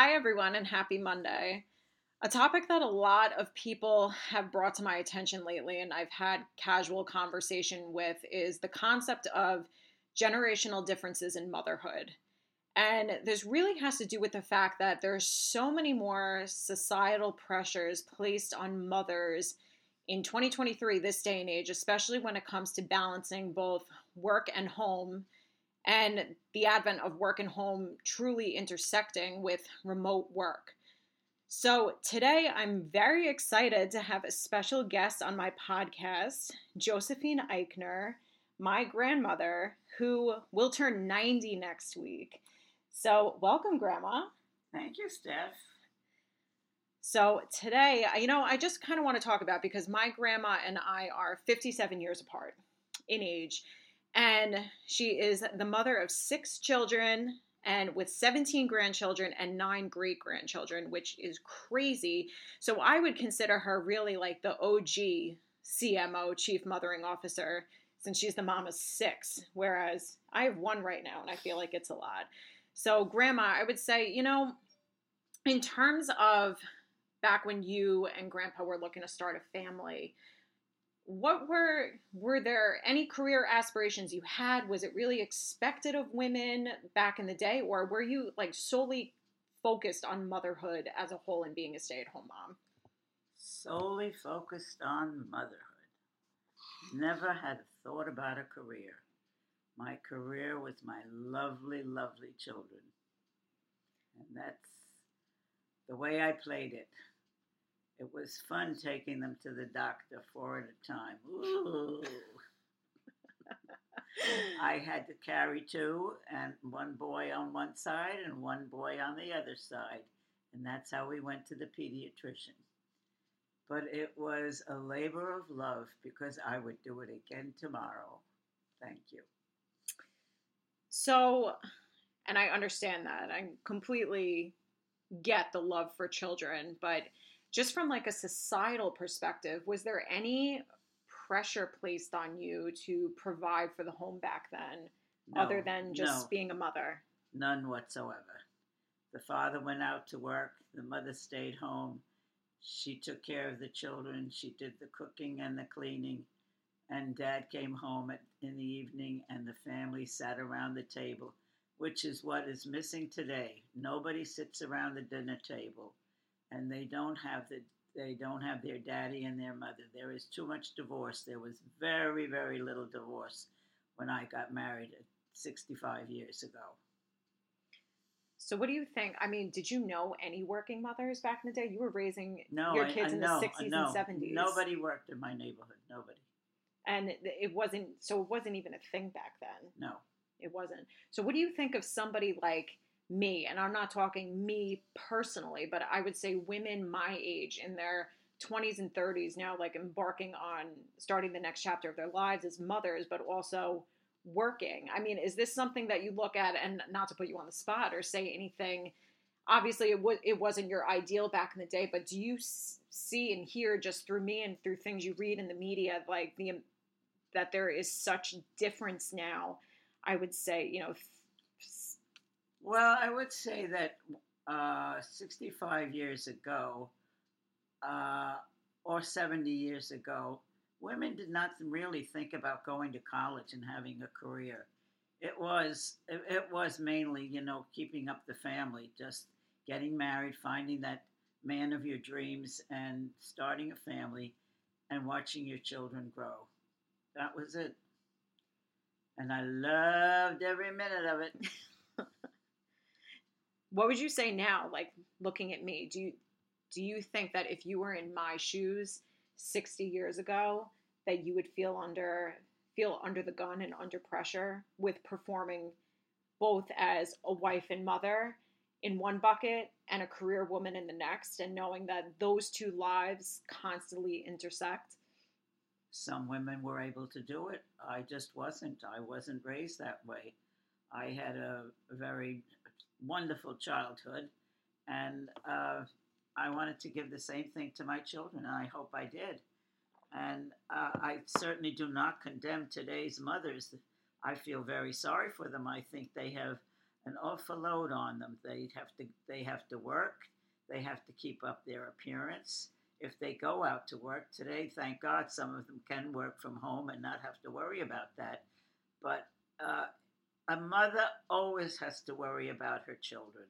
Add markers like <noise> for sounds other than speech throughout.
Hi, everyone, and happy Monday. A topic that a lot of people have brought to my attention lately, and I've had casual conversation with, is the concept of generational differences in motherhood. And this really has to do with the fact that there's so many more societal pressures placed on mothers in 2023, this day and age, especially when it comes to balancing both work and home and the advent of work and home truly intersecting with remote work. So, today I'm very excited to have a special guest on my podcast, Josephine Eichner, my grandmother, who will turn 90 next week. So, welcome, Grandma. Thank you, Steph. So, today, you know, I just kind of want to talk about because my grandma and I are 57 years apart in age. And she is the mother of six children and with 17 grandchildren and nine great grandchildren, which is crazy. So I would consider her really like the OG CMO, Chief Mothering Officer, since she's the mom of six, whereas I have one right now and I feel like it's a lot. So, Grandma, I would say, you know, in terms of back when you and Grandpa were looking to start a family, what were were there any career aspirations you had? Was it really expected of women back in the day or were you like solely focused on motherhood as a whole and being a stay-at-home mom? Solely focused on motherhood. Never had a thought about a career. My career was my lovely lovely children. And that's the way i played it it was fun taking them to the doctor four at a time. Ooh. I had to carry two, and one boy on one side and one boy on the other side. And that's how we went to the pediatrician. But it was a labor of love because I would do it again tomorrow. Thank you. So, and I understand that. I completely get the love for children, but just from like a societal perspective, was there any pressure placed on you to provide for the home back then, no, other than just no, being a mother? None whatsoever. The father went out to work, the mother stayed home. She took care of the children, she did the cooking and the cleaning, and dad came home at, in the evening, and the family sat around the table, which is what is missing today. Nobody sits around the dinner table and they don't have the they don't have their daddy and their mother. There is too much divorce. There was very very little divorce when I got married 65 years ago. So what do you think? I mean, did you know any working mothers back in the day? You were raising no, your kids I, I in know, the 60s no, and 70s. Nobody worked in my neighborhood. Nobody. And it wasn't so it wasn't even a thing back then. No. It wasn't. So what do you think of somebody like me, and I'm not talking me personally, but I would say women my age in their 20s and 30s now, like embarking on starting the next chapter of their lives as mothers, but also working. I mean, is this something that you look at, and not to put you on the spot or say anything? Obviously, it was it wasn't your ideal back in the day, but do you see and hear just through me and through things you read in the media, like the that there is such difference now? I would say, you know, well, I would say that uh, 65 years ago, uh, or 70 years ago, women did not really think about going to college and having a career. It was it, it was mainly, you know, keeping up the family, just getting married, finding that man of your dreams, and starting a family, and watching your children grow. That was it. And I loved every minute of it. <laughs> what would you say now like looking at me? Do you do you think that if you were in my shoes 60 years ago that you would feel under feel under the gun and under pressure with performing both as a wife and mother in one bucket and a career woman in the next and knowing that those two lives constantly intersect? Some women were able to do it. I just wasn't. I wasn't raised that way. I had a, a very wonderful childhood, and uh, I wanted to give the same thing to my children, and I hope I did. And uh, I certainly do not condemn today's mothers. I feel very sorry for them. I think they have an awful load on them. They have to they have to work. They have to keep up their appearance. If they go out to work today, thank God some of them can work from home and not have to worry about that. But uh, a mother always has to worry about her children.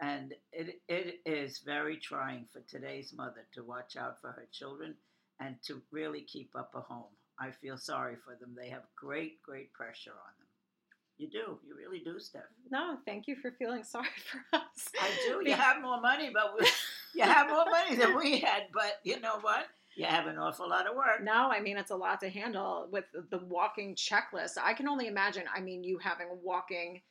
And it, it is very trying for today's mother to watch out for her children and to really keep up a home. I feel sorry for them. They have great, great pressure on them. You do. You really do, Steph. No, thank you for feeling <laughs> sorry for us. I do. You have more money, but we, you have more money than we had. But you know what? You have an awful lot of work. No, I mean it's a lot to handle with the walking checklist. I can only imagine. I mean, you having a walking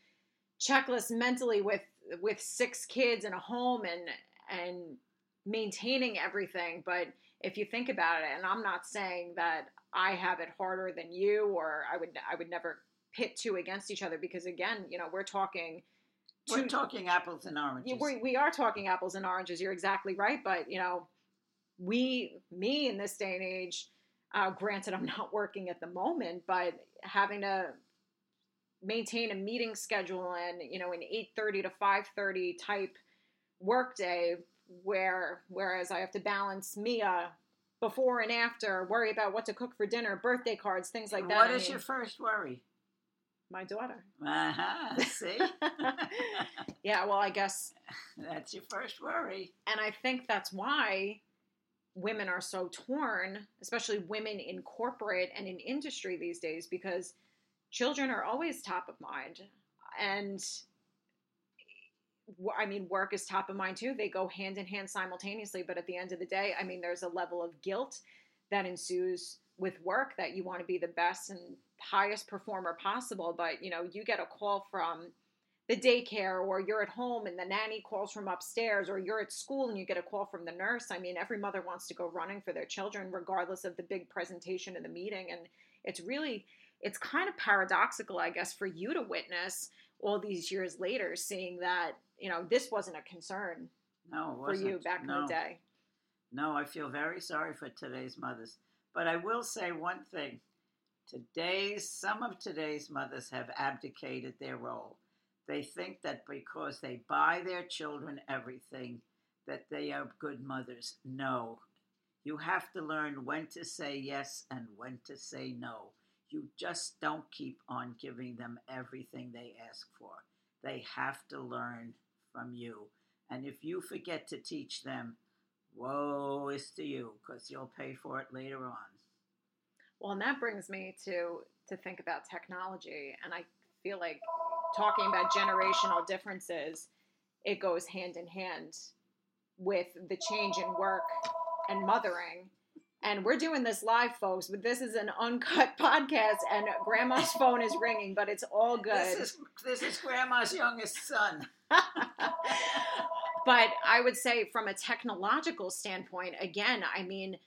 checklist mentally with with six kids in a home and and maintaining everything. But if you think about it, and I'm not saying that I have it harder than you, or I would I would never pit two against each other because again, you know, we're talking. we we're talking apples and oranges. We, we are talking apples and oranges. You're exactly right, but you know, we, me in this day and age, uh, granted, I'm not working at the moment, but having to maintain a meeting schedule and you know an 8:30 to 5:30 type workday where whereas I have to balance Mia before and after, worry about what to cook for dinner, birthday cards, things like that. What is I mean, your first worry? My daughter. Uh huh. See? <laughs> yeah, well, I guess. <laughs> That's your first worry. And I think that's why women are so torn, especially women in corporate and in industry these days, because children are always top of mind. And I mean, work is top of mind too. They go hand in hand simultaneously. But at the end of the day, I mean, there's a level of guilt that ensues with work that you want to be the best and highest performer possible. But, you know, you get a call from the daycare or you're at home and the nanny calls from upstairs or you're at school and you get a call from the nurse. I mean, every mother wants to go running for their children, regardless of the big presentation in the meeting. And it's really, it's kind of paradoxical, I guess, for you to witness all these years later, seeing that you know, this wasn't a concern no, for you back no. in the day. No, I feel very sorry for today's mothers. But I will say one thing. Today's some of today's mothers have abdicated their role. They think that because they buy their children everything that they are good mothers. No. You have to learn when to say yes and when to say no. You just don't keep on giving them everything they ask for. They have to learn from you. And if you forget to teach them, woe is to you because you'll pay for it later on. Well, and that brings me to to think about technology, and I feel like talking about generational differences, it goes hand in hand with the change in work and mothering. And we're doing this live, folks, but this is an uncut <laughs> podcast, and Grandma's <laughs> phone is ringing, but it's all good. This is, this is Grandma's youngest son. <laughs> but I would say, from a technological standpoint, again, I mean,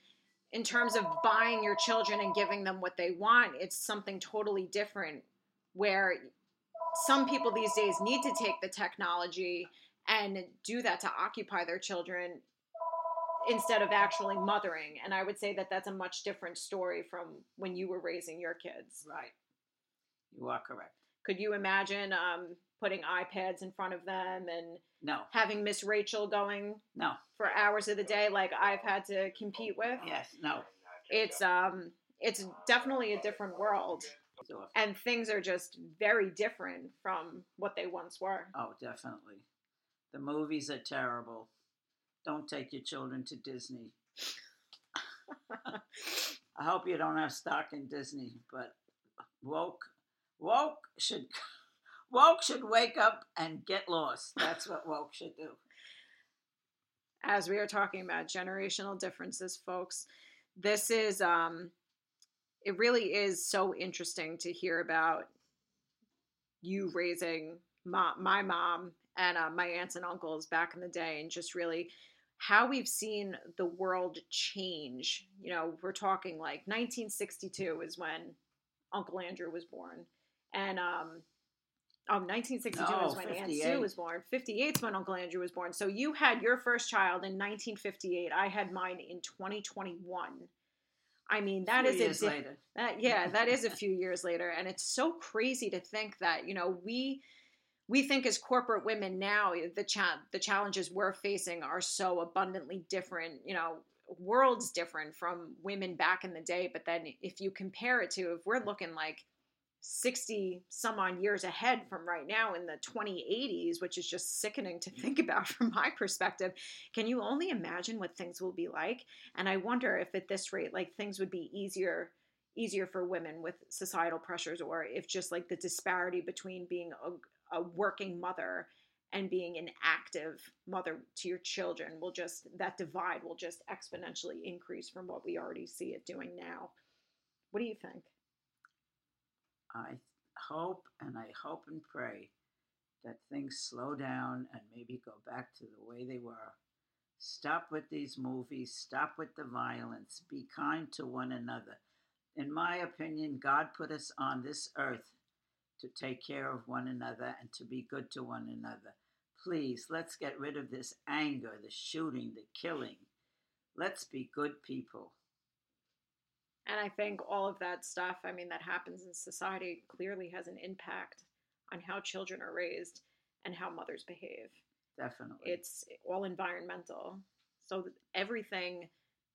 in terms of buying your children and giving them what they want, it's something totally different. Where some people these days need to take the technology and do that to occupy their children instead of actually mothering. And I would say that that's a much different story from when you were raising your kids. Right. You are correct. Could you imagine um, putting iPads in front of them and no having Miss Rachel going no for hours of the day like I've had to compete with? Yes, no. It's um it's definitely a different world. And things are just very different from what they once were. Oh, definitely. The movies are terrible. Don't take your children to Disney. <laughs> I hope you don't have stock in Disney, but woke woke should <laughs> woke should wake up and get lost. That's what woke should do. As we are talking about generational differences, folks, this is um it really is so interesting to hear about you raising my, my mom and uh, my aunts and uncles back in the day and just really how we've seen the world change. You know, we're talking like 1962 is when Uncle Andrew was born. And um, um, 1962 no, is when 58. Aunt Sue was born. 58 is when Uncle Andrew was born. So you had your first child in 1958. I had mine in 2021. I mean, that is a di- later. That, yeah, that is a <laughs> few years later, and it's so crazy to think that you know we we think as corporate women now eh, the cha- the challenges we're facing are so abundantly different you know worlds different from women back in the day but then if you compare it to if we're looking like 60 some on years ahead from right now in the 2080s which is just sickening to think about <laughs> from my perspective. Can you only imagine what things will be like? And i wonder if at this rate like things would be easier easier for women with societal pressures or if just like the disparity between being a, a working mother and being an active mother to your children will just that divide will just exponentially increase from what we already see it doing now. What do you think I hope and I hope and pray that things slow down and maybe go back to the way they were. Stop with these movies, stop with the violence, be kind to one another. In my opinion, God put us on this earth to take care of one another and to be good to one another. Please, let's get rid of this anger, the shooting, the killing. Let's be good people. And I think all of that stuff, I mean, that happens in society clearly has an impact on how children are raised and how mothers behave. Definitely. It's all environmental. So everything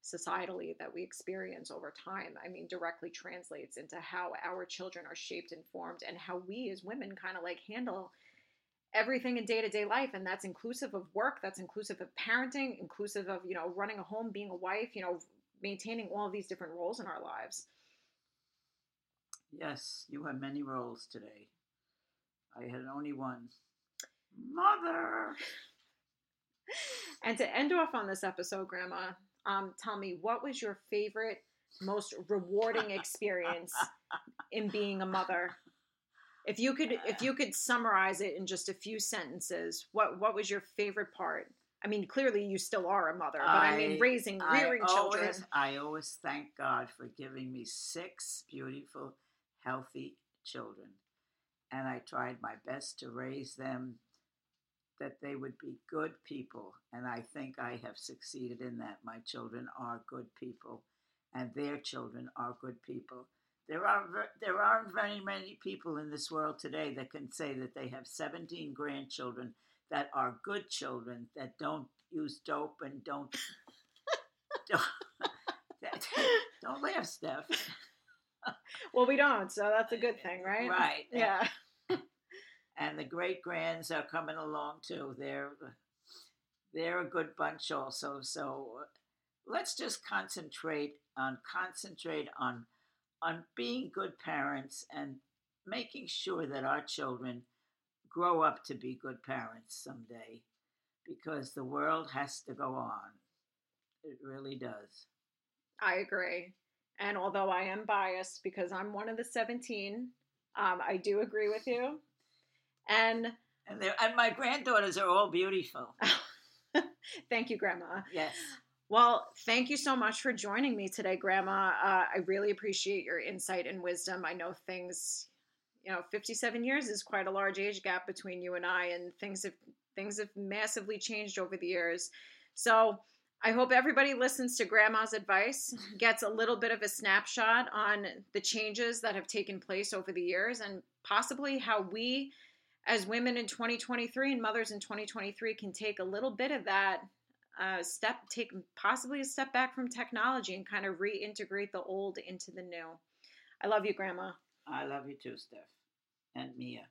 societally that we experience over time, I mean, directly translates into how our children are shaped and formed and how we as women kind of like handle everything in day-to-day life and that's inclusive of work that's inclusive of parenting inclusive of you know running a home being a wife you know maintaining all of these different roles in our lives. Yes, you have many roles today. I had only one. Mother. <laughs> and to end off on this episode, Grandma, um, tell me what was your favorite, most rewarding experience <laughs> in being a mother? If you could, if you could summarize it in just a few sentences, what what was your favorite part? I mean, clearly you still are a mother, but I, I mean, raising, rearing I children. Always, I always thank God for giving me six beautiful, healthy children. And I tried my best to raise them that they would be good people. And I think I have succeeded in that. My children are good people, and their children are good people. There are there aren't very many people in this world today that can say that they have 17 grandchildren that are good children that don't use dope and don't <laughs> don't, don't laugh, Steph. well, we don't, so that's a good thing, right? Right. <laughs> Yeah. and the great grands are coming along too. They're they're a good bunch also. So uh, let's just concentrate on concentrate on on being good parents and making sure that our children grow up to be good parents someday because the world has to go on. It really does. I agree. And although I am biased because I'm one of the 17, um, I do agree with you. And and, and my granddaughters are all beautiful. <laughs> thank you, Grandma. Yes. Well, thank you so much for joining me today, Grandma. Uh, I really appreciate your insight and wisdom. I know things you know 57 years is quite a large age gap between you and I and things have things have massively changed over the years. So I hope everybody listens to grandma's advice, <laughs> gets a little bit of a snapshot on the changes that have taken place over the years and possibly how we as women in 2023 and mothers in 2023 can take a little bit of that uh, step take possibly a step back from technology and kind of reintegrate the old into the new. I love you, grandma. I love you too, Steph and Mia.